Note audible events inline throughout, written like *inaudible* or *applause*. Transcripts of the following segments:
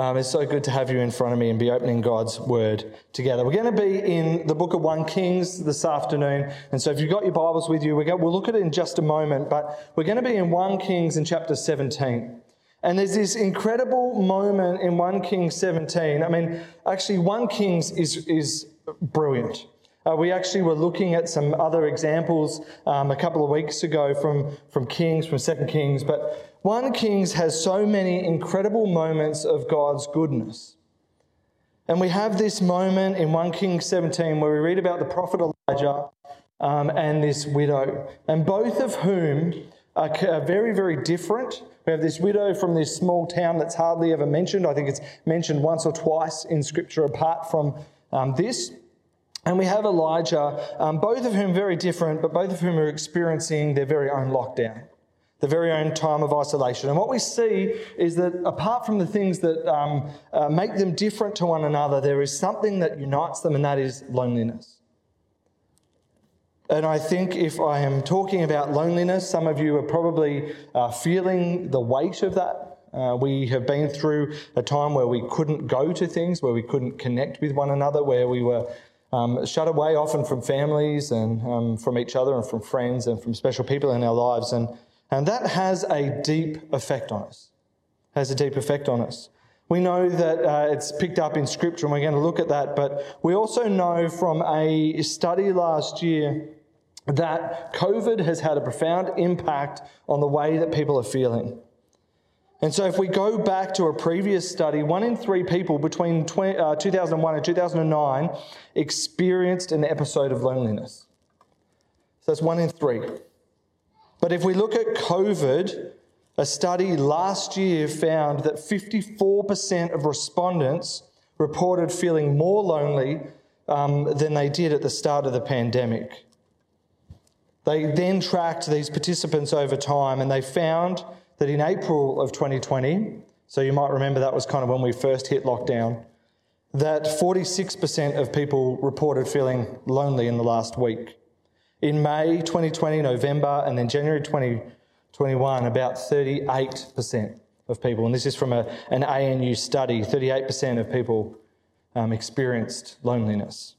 Um, it's so good to have you in front of me and be opening God's word together. We're going to be in the book of 1 Kings this afternoon. And so if you've got your Bibles with you, we'll look at it in just a moment. But we're going to be in 1 Kings in chapter 17. And there's this incredible moment in 1 Kings 17. I mean, actually, 1 Kings is, is brilliant. Uh, we actually were looking at some other examples um, a couple of weeks ago from, from Kings, from Second Kings, but 1 Kings has so many incredible moments of God's goodness. And we have this moment in 1 Kings 17 where we read about the prophet Elijah um, and this widow, and both of whom are, very, very different. We have this widow from this small town that's hardly ever mentioned. I think it's mentioned once or twice in Scripture apart from um, this. And we have Elijah, um, both of whom very different, but both of whom are experiencing their very own lockdown, their very own time of isolation. And what we see is that apart from the things that um, uh, make them different to one another, there is something that unites them, and that is loneliness. And I think if I am talking about loneliness, some of you are probably uh, feeling the weight of that. Uh, we have been through a time where we couldn't go to things, where we couldn't connect with one another, where we were um, shut away often from families and um, from each other and from friends and from special people in our lives. And, and that has a deep effect on us. Has a deep effect on us. We know that uh, it's picked up in Scripture, and we're going to look at that. But we also know from a study last year that COVID has had a profound impact on the way that people are feeling. And so, if we go back to a previous study, one in three people between 20, uh, 2001 and 2009 experienced an episode of loneliness. So, that's one in three. But if we look at COVID, a study last year found that 54% of respondents reported feeling more lonely um, than they did at the start of the pandemic. They then tracked these participants over time and they found that in April of 2020, so you might remember that was kind of when we first hit lockdown, that 46% of people reported feeling lonely in the last week. In May 2020, November, and then January 2021, about 38% of people, and this is from a, an ANU study, 38% of people um, experienced loneliness.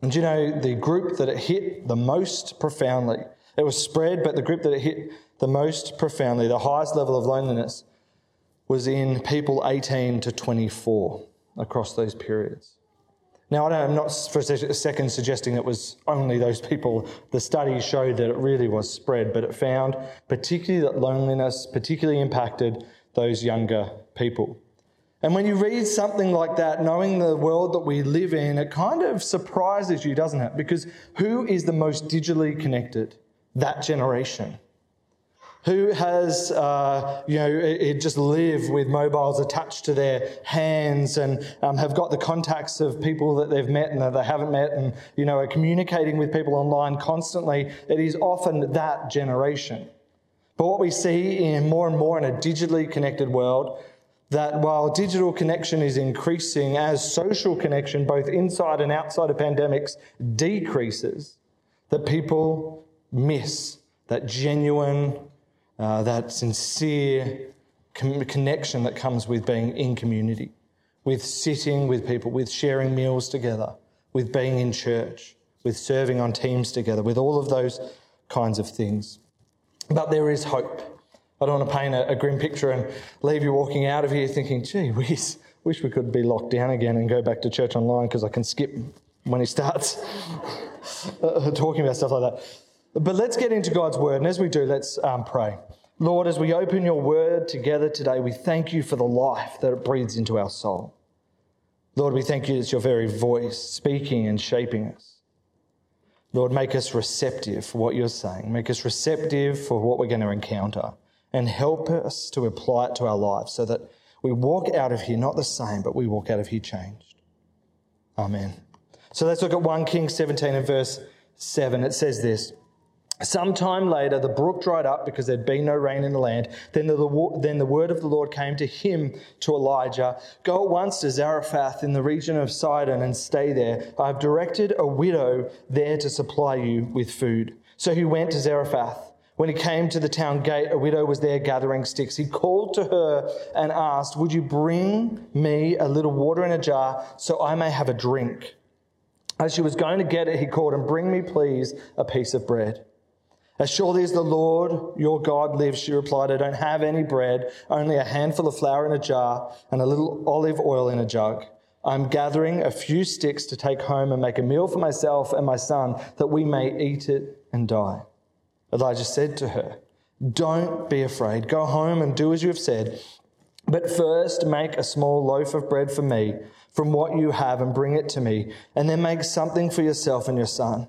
And you know, the group that it hit the most profoundly, it was spread, but the group that it hit the most profoundly, the highest level of loneliness, was in people 18 to 24 across those periods. Now, I am not for a second suggesting it was only those people. The study showed that it really was spread, but it found particularly that loneliness particularly impacted those younger people. And when you read something like that, knowing the world that we live in, it kind of surprises you, doesn't it? Because who is the most digitally connected? That generation who has, uh, you know, it, it just live with mobiles attached to their hands and um, have got the contacts of people that they've met and that they haven't met and, you know, are communicating with people online constantly. It is often that generation. But what we see in more and more in a digitally connected world, that while digital connection is increasing as social connection, both inside and outside of pandemics, decreases, that people miss that genuine uh, that sincere connection that comes with being in community, with sitting with people, with sharing meals together, with being in church, with serving on teams together, with all of those kinds of things. But there is hope. I don't want to paint a, a grim picture and leave you walking out of here thinking, gee *laughs* whiz, wish we could be locked down again and go back to church online because I can skip when he starts *laughs* talking about stuff like that. But let's get into God's word. And as we do, let's um, pray. Lord, as we open your word together today, we thank you for the life that it breathes into our soul. Lord, we thank you it's your very voice speaking and shaping us. Lord, make us receptive for what you're saying. Make us receptive for what we're going to encounter. And help us to apply it to our lives so that we walk out of here not the same, but we walk out of here changed. Amen. So let's look at 1 Kings 17 and verse 7. It says this. Sometime later, the brook dried up because there'd been no rain in the land. Then the, then the word of the Lord came to him, to Elijah Go at once to Zarephath in the region of Sidon and stay there. I have directed a widow there to supply you with food. So he went to Zarephath. When he came to the town gate, a widow was there gathering sticks. He called to her and asked, Would you bring me a little water in a jar so I may have a drink? As she was going to get it, he called and Bring me, please, a piece of bread. As surely as the Lord your God lives, she replied, I don't have any bread, only a handful of flour in a jar and a little olive oil in a jug. I'm gathering a few sticks to take home and make a meal for myself and my son that we may eat it and die. Elijah said to her, Don't be afraid. Go home and do as you have said. But first, make a small loaf of bread for me from what you have and bring it to me. And then make something for yourself and your son.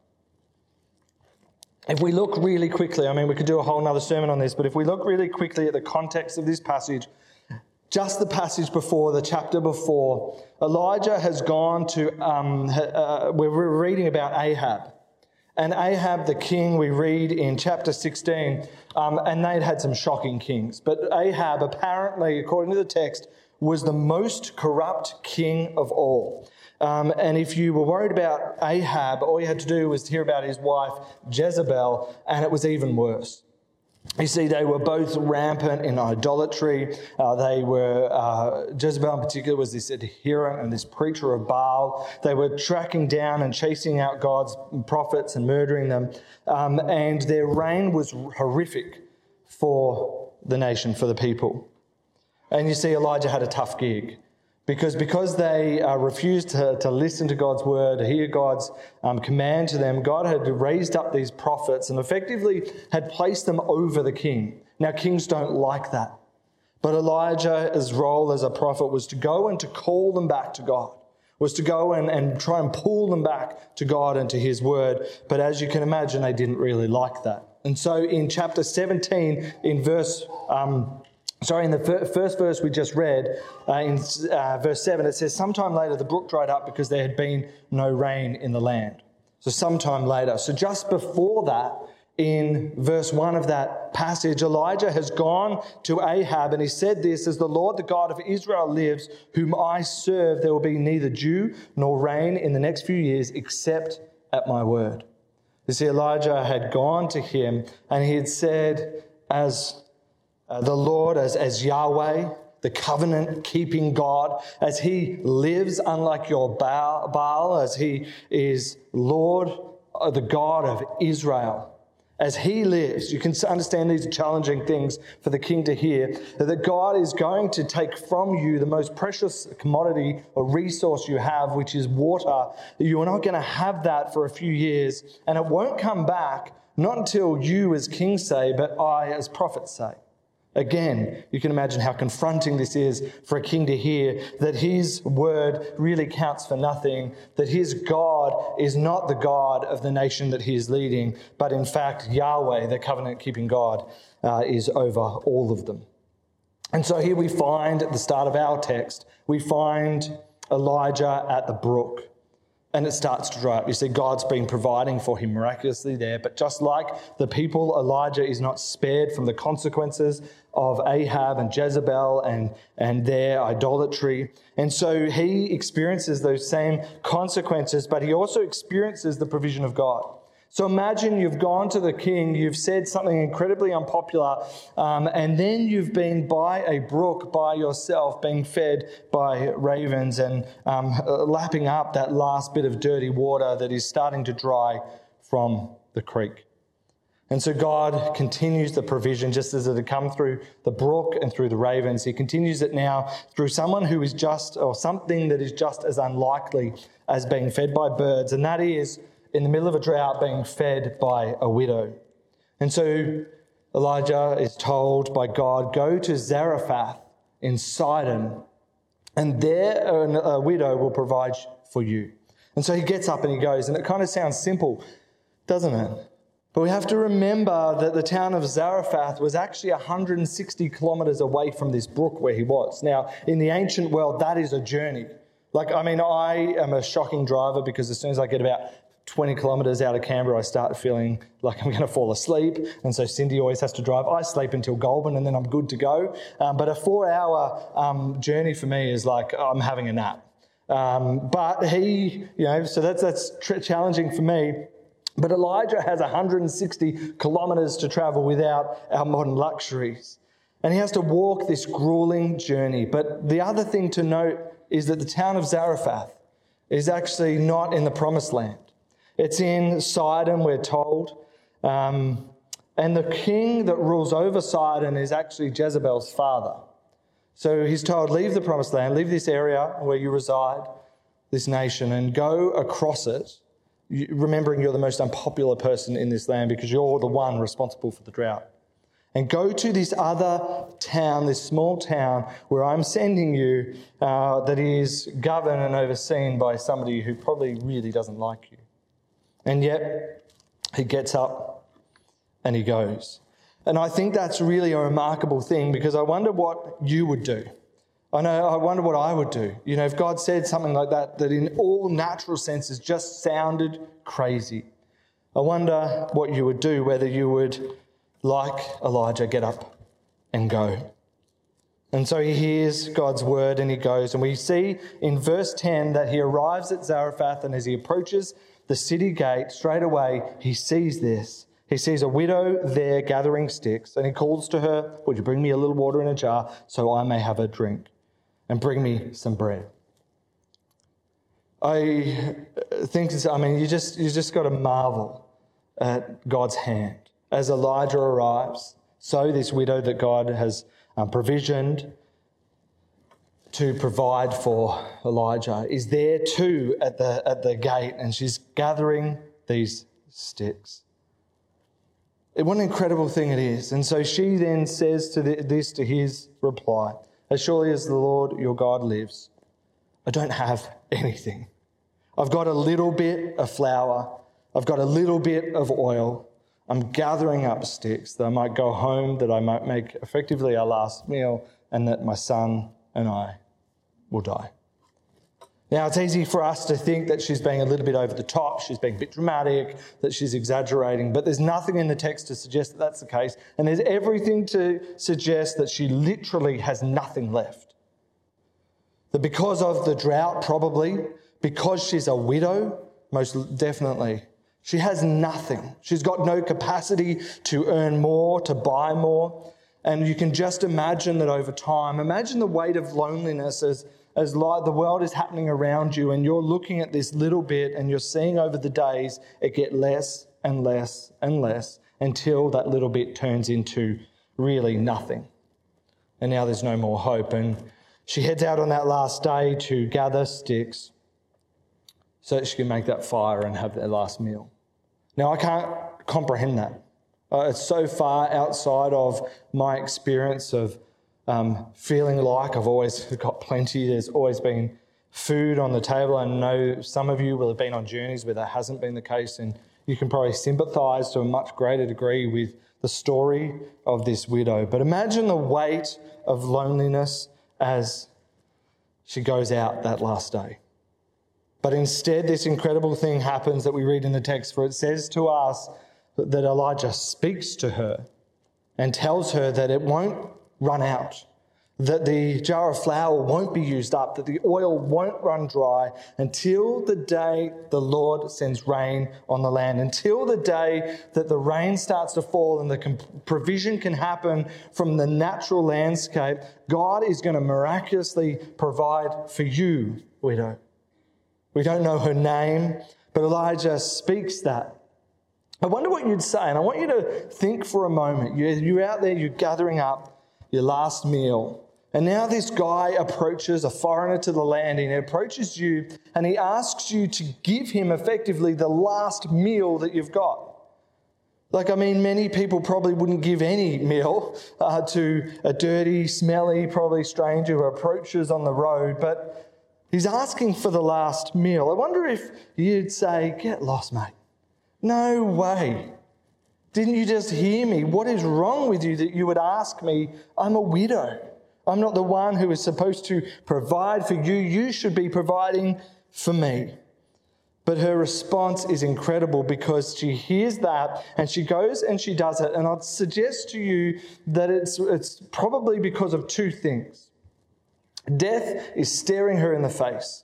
If we look really quickly, I mean, we could do a whole other sermon on this, but if we look really quickly at the context of this passage, just the passage before, the chapter before, Elijah has gone to, um, uh, we're reading about Ahab. And Ahab, the king, we read in chapter 16, um, and they'd had some shocking kings. But Ahab, apparently, according to the text, was the most corrupt king of all. Um, and if you were worried about Ahab, all you had to do was hear about his wife Jezebel, and it was even worse. You see, they were both rampant in idolatry. Uh, they were, uh, Jezebel in particular was this adherent and this preacher of Baal. They were tracking down and chasing out God's prophets and murdering them. Um, and their reign was horrific for the nation, for the people. And you see, Elijah had a tough gig. Because, because they uh, refused to, to listen to God's word, hear God's um, command to them, God had raised up these prophets and effectively had placed them over the king. Now, kings don't like that. But Elijah's role as a prophet was to go and to call them back to God, was to go and, and try and pull them back to God and to his word. But as you can imagine, they didn't really like that. And so in chapter 17, in verse um, Sorry, in the first verse we just read, uh, in uh, verse 7, it says, Sometime later the brook dried up because there had been no rain in the land. So, sometime later. So, just before that, in verse 1 of that passage, Elijah has gone to Ahab and he said this As the Lord, the God of Israel, lives, whom I serve, there will be neither dew nor rain in the next few years except at my word. You see, Elijah had gone to him and he had said, As uh, the Lord as, as Yahweh, the covenant keeping God, as He lives, unlike your Baal, as He is Lord, uh, the God of Israel. As He lives, you can understand these are challenging things for the king to hear that God is going to take from you the most precious commodity or resource you have, which is water. You are not going to have that for a few years, and it won't come back, not until you as king say, but I as prophet say. Again, you can imagine how confronting this is for a king to hear that his word really counts for nothing, that his God is not the God of the nation that he is leading, but in fact, Yahweh, the covenant keeping God, uh, is over all of them. And so here we find at the start of our text, we find Elijah at the brook and it starts to dry up. You see, God's been providing for him miraculously there. But just like the people, Elijah is not spared from the consequences of Ahab and Jezebel and, and their idolatry. And so he experiences those same consequences, but he also experiences the provision of God. So imagine you've gone to the king, you've said something incredibly unpopular, um, and then you've been by a brook by yourself, being fed by ravens and um, lapping up that last bit of dirty water that is starting to dry from the creek. And so God continues the provision just as it had come through the brook and through the ravens. He continues it now through someone who is just, or something that is just as unlikely as being fed by birds, and that is in the middle of a drought being fed by a widow. And so Elijah is told by God, Go to Zarephath in Sidon, and there a widow will provide for you. And so he gets up and he goes, and it kind of sounds simple, doesn't it? But we have to remember that the town of Zarephath was actually 160 kilometers away from this brook where he was. Now, in the ancient world, that is a journey. Like, I mean, I am a shocking driver because as soon as I get about 20 kilometres out of Canberra, I start feeling like I'm going to fall asleep. And so Cindy always has to drive. I sleep until Goulburn and then I'm good to go. Um, but a four hour um, journey for me is like I'm having a nap. Um, but he, you know, so that's, that's tr- challenging for me. But Elijah has 160 kilometres to travel without our modern luxuries. And he has to walk this grueling journey. But the other thing to note is that the town of Zarephath is actually not in the promised land. It's in Sidon, we're told. Um, and the king that rules over Sidon is actually Jezebel's father. So he's told, Leave the promised land, leave this area where you reside, this nation, and go across it, remembering you're the most unpopular person in this land because you're the one responsible for the drought. And go to this other town, this small town where I'm sending you, uh, that is governed and overseen by somebody who probably really doesn't like you. And yet, he gets up and he goes. And I think that's really a remarkable thing because I wonder what you would do. I know, I wonder what I would do. You know, if God said something like that, that in all natural senses just sounded crazy, I wonder what you would do, whether you would, like Elijah, get up and go. And so he hears God's word and he goes. And we see in verse 10 that he arrives at Zarephath, and as he approaches the city gate, straight away he sees this. He sees a widow there gathering sticks, and he calls to her, Would you bring me a little water in a jar so I may have a drink? And bring me some bread. I think, I mean, you just, you just got to marvel at God's hand. As Elijah arrives, so this widow that God has um, provisioned to provide for Elijah is there too at the, at the gate, and she's gathering these sticks. What an incredible thing it is. And so she then says to the, this to his reply As surely as the Lord your God lives, I don't have anything. I've got a little bit of flour, I've got a little bit of oil. I'm gathering up sticks that I might go home, that I might make effectively our last meal, and that my son and I will die. Now, it's easy for us to think that she's being a little bit over the top, she's being a bit dramatic, that she's exaggerating, but there's nothing in the text to suggest that that's the case. And there's everything to suggest that she literally has nothing left. That because of the drought, probably, because she's a widow, most definitely, she has nothing. She's got no capacity to earn more, to buy more. And you can just imagine that over time, imagine the weight of loneliness as as light, the world is happening around you and you're looking at this little bit and you're seeing over the days it get less and less and less until that little bit turns into really nothing. And now there's no more hope. And she heads out on that last day to gather sticks so that she can make that fire and have their last meal. Now, I can't comprehend that. Uh, it's so far outside of my experience of um, feeling like I've always got plenty. There's always been food on the table. I know some of you will have been on journeys where that hasn't been the case, and you can probably sympathize to a much greater degree with the story of this widow. But imagine the weight of loneliness as she goes out that last day. But instead, this incredible thing happens that we read in the text, for it says to us that Elijah speaks to her and tells her that it won't run out, that the jar of flour won't be used up, that the oil won't run dry until the day the Lord sends rain on the land, until the day that the rain starts to fall and the provision can happen from the natural landscape. God is going to miraculously provide for you, widow. We don't know her name, but Elijah speaks that. I wonder what you'd say, and I want you to think for a moment. You're out there, you're gathering up your last meal. And now this guy approaches, a foreigner to the land, and he approaches you and he asks you to give him effectively the last meal that you've got. Like, I mean, many people probably wouldn't give any meal uh, to a dirty, smelly, probably stranger who approaches on the road, but he's asking for the last meal. I wonder if you'd say, Get lost, mate. No way. Didn't you just hear me? What is wrong with you that you would ask me? I'm a widow. I'm not the one who is supposed to provide for you. You should be providing for me. But her response is incredible because she hears that and she goes and she does it. And I'd suggest to you that it's, it's probably because of two things. Death is staring her in the face.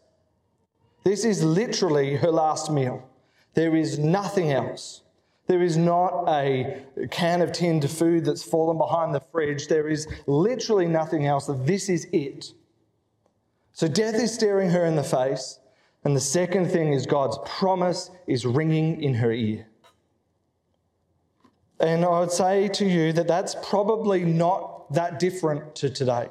This is literally her last meal. There is nothing else. There is not a can of tinned food that's fallen behind the fridge. There is literally nothing else. This is it. So death is staring her in the face. And the second thing is God's promise is ringing in her ear. And I would say to you that that's probably not that different to today.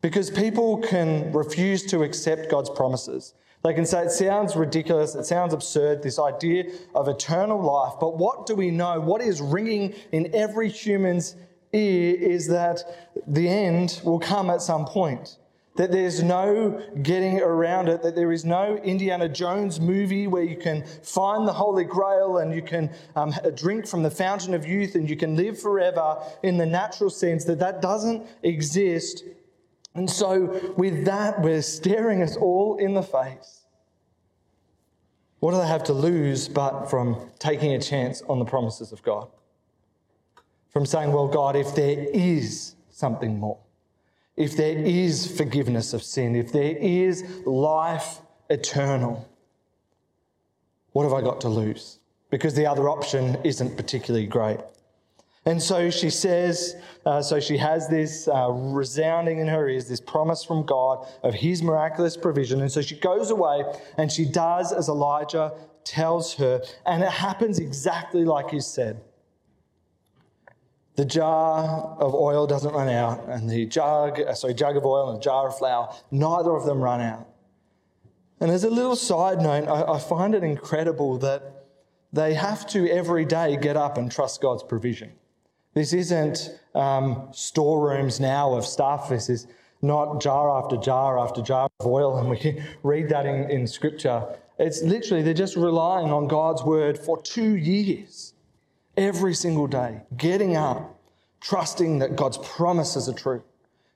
Because people can refuse to accept God's promises. They can say it sounds ridiculous, it sounds absurd, this idea of eternal life. But what do we know? What is ringing in every human's ear is that the end will come at some point. That there's no getting around it, that there is no Indiana Jones movie where you can find the Holy Grail and you can um, drink from the fountain of youth and you can live forever in the natural sense, that that doesn't exist and so, with that, we're staring us all in the face. What do they have to lose but from taking a chance on the promises of God? From saying, well, God, if there is something more, if there is forgiveness of sin, if there is life eternal, what have I got to lose? Because the other option isn't particularly great. And so she says, uh, so she has this uh, resounding in her ears, this promise from God of his miraculous provision. And so she goes away and she does as Elijah tells her. And it happens exactly like he said. The jar of oil doesn't run out, and the jug, uh, sorry, jug of oil and the jar of flour, neither of them run out. And as a little side note, I, I find it incredible that they have to every day get up and trust God's provision. This isn't um, storerooms now of stuff. This is not jar after jar after jar of oil, and we can read that in, in Scripture. It's literally, they're just relying on God's word for two years, every single day, getting up, trusting that God's promises are true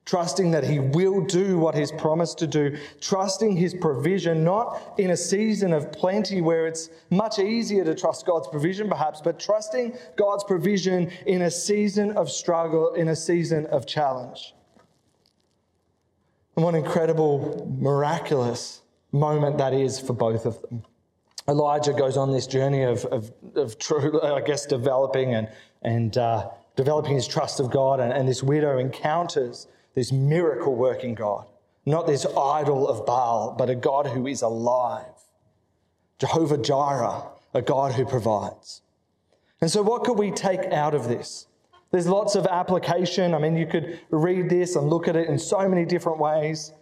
trusting that He will do what He's promised to do, trusting His provision, not in a season of plenty where it's much easier to trust God's provision, perhaps, but trusting God's provision in a season of struggle, in a season of challenge. And what an incredible, miraculous moment that is for both of them. Elijah goes on this journey of, of, of true, *laughs* I guess, developing and, and uh, developing his trust of God, and, and this widow encounters this miracle working God, not this idol of Baal, but a God who is alive. Jehovah Jireh, a God who provides. And so, what could we take out of this? There's lots of application. I mean, you could read this and look at it in so many different ways.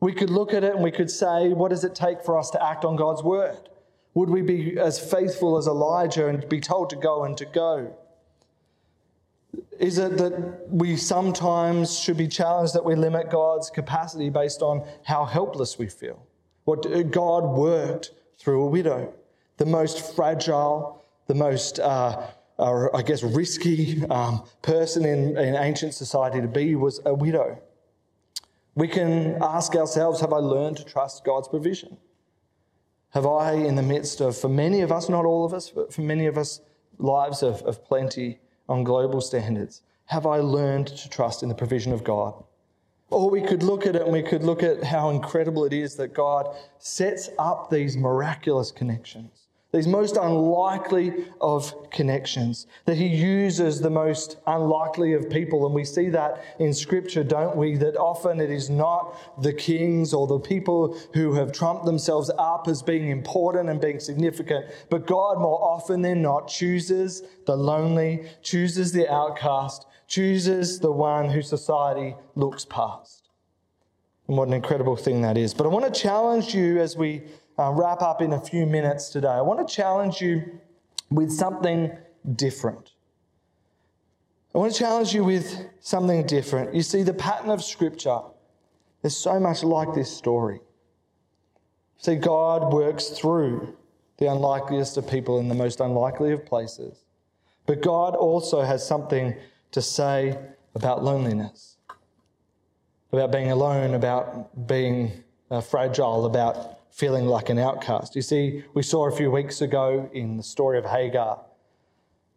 We could look at it and we could say, what does it take for us to act on God's word? Would we be as faithful as Elijah and be told to go and to go? Is it that we sometimes should be challenged that we limit God's capacity based on how helpless we feel? What God worked through a widow, the most fragile, the most, uh, uh, I guess, risky um, person in, in ancient society to be was a widow. We can ask ourselves Have I learned to trust God's provision? Have I, in the midst of, for many of us, not all of us, but for many of us, lives of, of plenty, on global standards? Have I learned to trust in the provision of God? Or we could look at it and we could look at how incredible it is that God sets up these miraculous connections these most unlikely of connections, that he uses the most unlikely of people. And we see that in Scripture, don't we? That often it is not the kings or the people who have trumped themselves up as being important and being significant, but God, more often than not, chooses the lonely, chooses the outcast, chooses the one who society looks past. And what an incredible thing that is. But I want to challenge you as we uh, wrap up in a few minutes today, I want to challenge you with something different. I want to challenge you with something different. You see, the pattern of Scripture is so much like this story. See, God works through the unlikeliest of people in the most unlikely of places. But God also has something to say about loneliness, about being alone, about being uh, fragile, about feeling like an outcast. You see, we saw a few weeks ago in the story of Hagar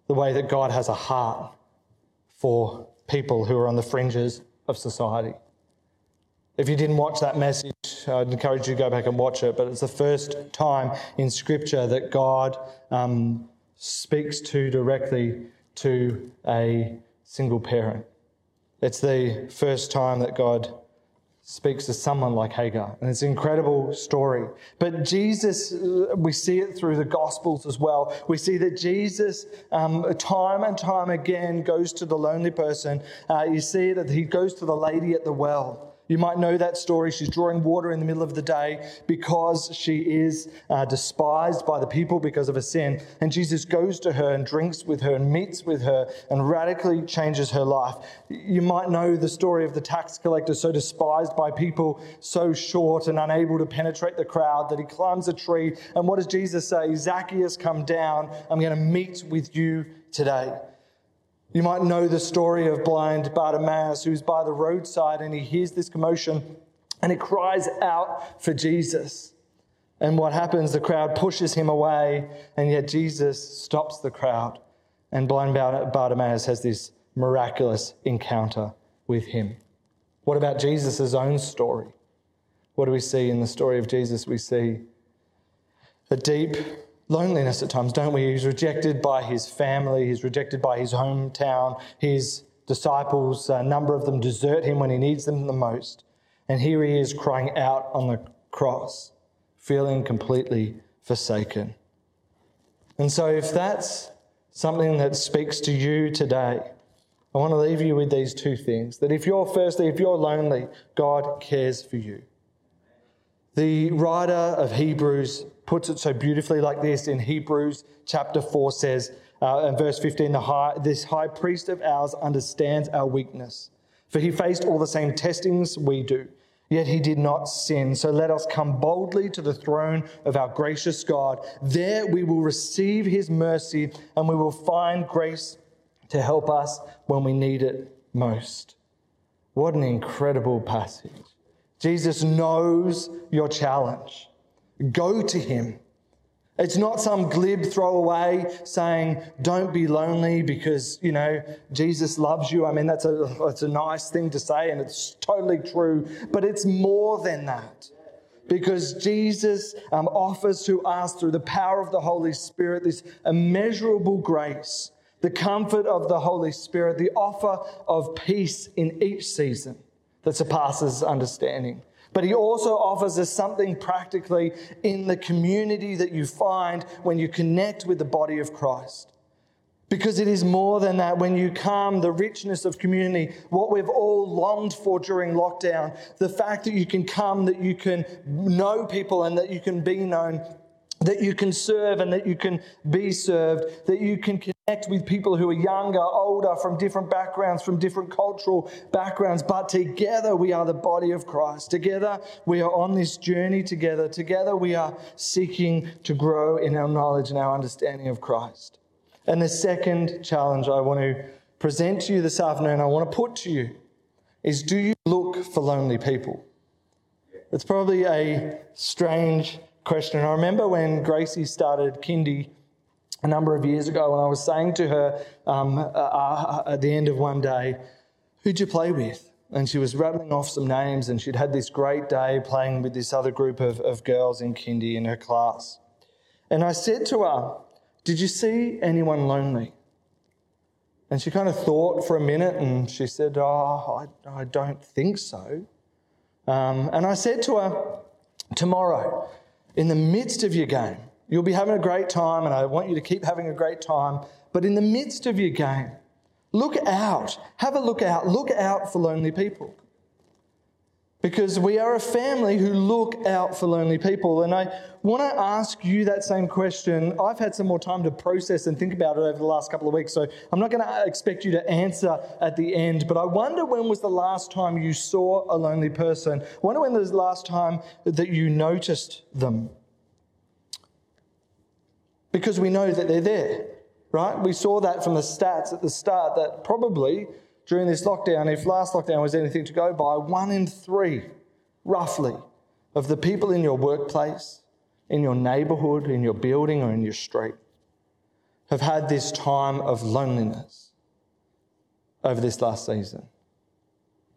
the way that God has a heart for people who are on the fringes of society. If you didn't watch that message, I'd encourage you to go back and watch it. But it's the first time in Scripture that God um, speaks to directly to a single parent. It's the first time that God speaks to someone like Hagar. And it's an incredible story. But Jesus, we see it through the Gospels as well. We see that Jesus, um, time and time again, goes to the lonely person. Uh, you see that he goes to the lady at the well. You might know that story. She's drawing water in the middle of the day because she is uh, despised by the people because of her sin. And Jesus goes to her and drinks with her and meets with her and radically changes her life. You might know the story of the tax collector, so despised by people, so short and unable to penetrate the crowd that he climbs a tree. And what does Jesus say? Zacchaeus, come down. I'm going to meet with you today. You might know the story of blind Bartimaeus who's by the roadside and he hears this commotion and he cries out for Jesus. And what happens? The crowd pushes him away, and yet Jesus stops the crowd. And blind Bartimaeus has this miraculous encounter with him. What about Jesus' own story? What do we see in the story of Jesus? We see a deep loneliness at times, don't we? He's rejected by his family, he's rejected by his hometown, his disciples, a number of them desert him when he needs them the most. And here he is crying out on the cross, feeling completely forsaken. And so, if that's something that speaks to you today, I want to leave you with these two things. That if you're, firstly, if you're lonely, God cares for you. The writer of Hebrews puts it so beautifully like this in Hebrews chapter 4 says, uh, in verse 15, the high, this high priest of ours understands our weakness, for he faced all the same testings we do, yet he did not sin. So let us come boldly to the throne of our gracious God. There we will receive his mercy and we will find grace to help us when we need it most. What an incredible passage. Jesus knows your challenge. Go to him. It's not some glib throwaway saying, don't be lonely because, you know, Jesus loves you. I mean, that's a, that's a nice thing to say and it's totally true, but it's more than that. Because Jesus um, offers to us through the power of the Holy Spirit this immeasurable grace, the comfort of the Holy Spirit, the offer of peace in each season that surpasses understanding. But he also offers us something practically in the community that you find when you connect with the body of Christ. Because it is more than that. When you come, the richness of community, what we've all longed for during lockdown, the fact that you can come, that you can know people and that you can be known, that you can serve and that you can be served, that you can connect with people who are younger, older, from different backgrounds, from different cultural backgrounds. But together we are the body of Christ. Together we are on this journey together. Together we are seeking to grow in our knowledge and our understanding of Christ. And the second challenge I want to present to you this afternoon, I want to put to you, is do you look for lonely people? It's probably a strange question. I remember when Gracie started kindy a number of years ago, and I was saying to her um, uh, uh, at the end of one day, Who'd you play with? And she was rattling off some names, and she'd had this great day playing with this other group of, of girls in kindy in her class. And I said to her, Did you see anyone lonely? And she kind of thought for a minute and she said, Oh, I, I don't think so. Um, and I said to her, Tomorrow, in the midst of your game, you'll be having a great time, and I want you to keep having a great time. But in the midst of your game, look out. Have a look out. Look out for lonely people. Because we are a family who look out for lonely people. And I want to ask you that same question. I've had some more time to process and think about it over the last couple of weeks, so I'm not going to expect you to answer at the end. But I wonder when was the last time you saw a lonely person? I wonder when was the last time that you noticed them? Because we know that they're there. right? We saw that from the stats at the start that probably during this lockdown, if last lockdown was anything to go by, one in three, roughly, of the people in your workplace, in your neighborhood, in your building, or in your street have had this time of loneliness over this last season.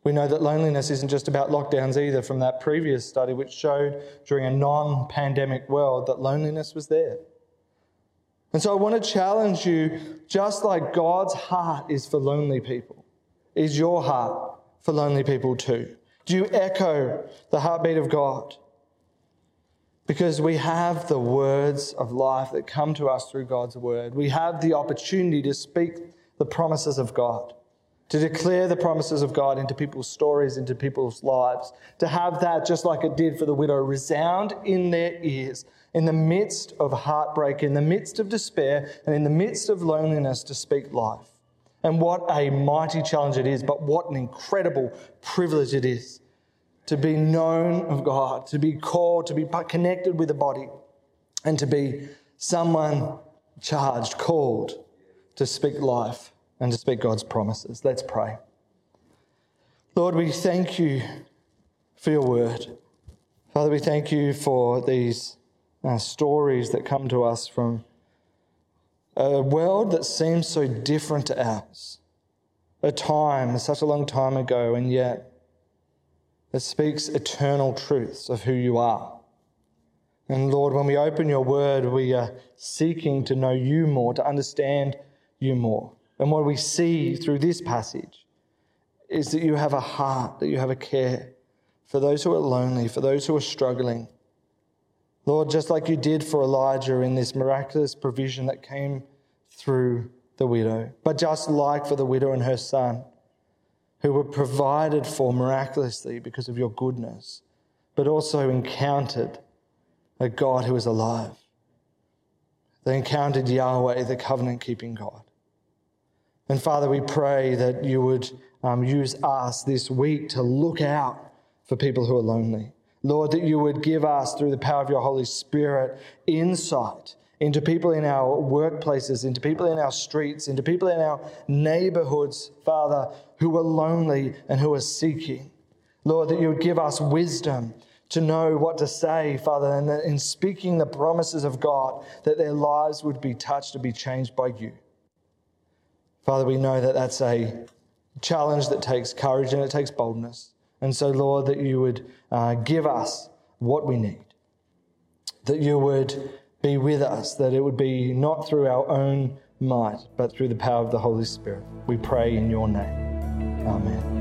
We know that loneliness isn't just about lockdowns either, from that previous study, which showed during a non pandemic world that loneliness was there. And so I want to challenge you just like God's heart is for lonely people, is your heart for lonely people too? Do you echo the heartbeat of God? Because we have the words of life that come to us through God's word. We have the opportunity to speak the promises of God to declare the promises of God into people's stories, into people's lives, to have that, just like it did for the widow, resound in their ears in the midst of heartbreak, in the midst of despair, and in the midst of loneliness to speak life. And what a mighty challenge it is, but what an incredible privilege it is to be known of God, to be called, to be connected with the body, and to be someone charged, called to speak life and to speak God's promises. Let's pray. Lord, we thank you for your word. Father, we thank you for these uh, stories that come to us from a world that seems so different to ours. A time, such a long time ago, and yet it speaks eternal truths of who you are. And Lord, when we open your word, we are seeking to know you more, to understand you more. And what we see through this passage is that you have a heart, that you have a care for those who are lonely, for those who are struggling. Lord, just like you did for Elijah in this miraculous provision that came through the widow, but just like for the widow and her son, who were provided for miraculously because of your goodness, but also encountered a God who is alive. They encountered Yahweh, the covenant keeping God. And Father, we pray that you would um, use us this week to look out for people who are lonely. Lord, that you would give us, through the power of your Holy Spirit, insight into people in our workplaces, into people in our streets, into people in our neighborhoods, Father, who are lonely and who are seeking. Lord, that you would give us wisdom to know what to say, Father, and that in speaking the promises of God, that their lives would be touched and be changed by you. Father, we know that that's a challenge that takes courage and it takes boldness. And so, Lord, that you would uh, give us what we need, that you would be with us, that it would be not through our own might, but through the power of the Holy Spirit. We pray in your name. Amen.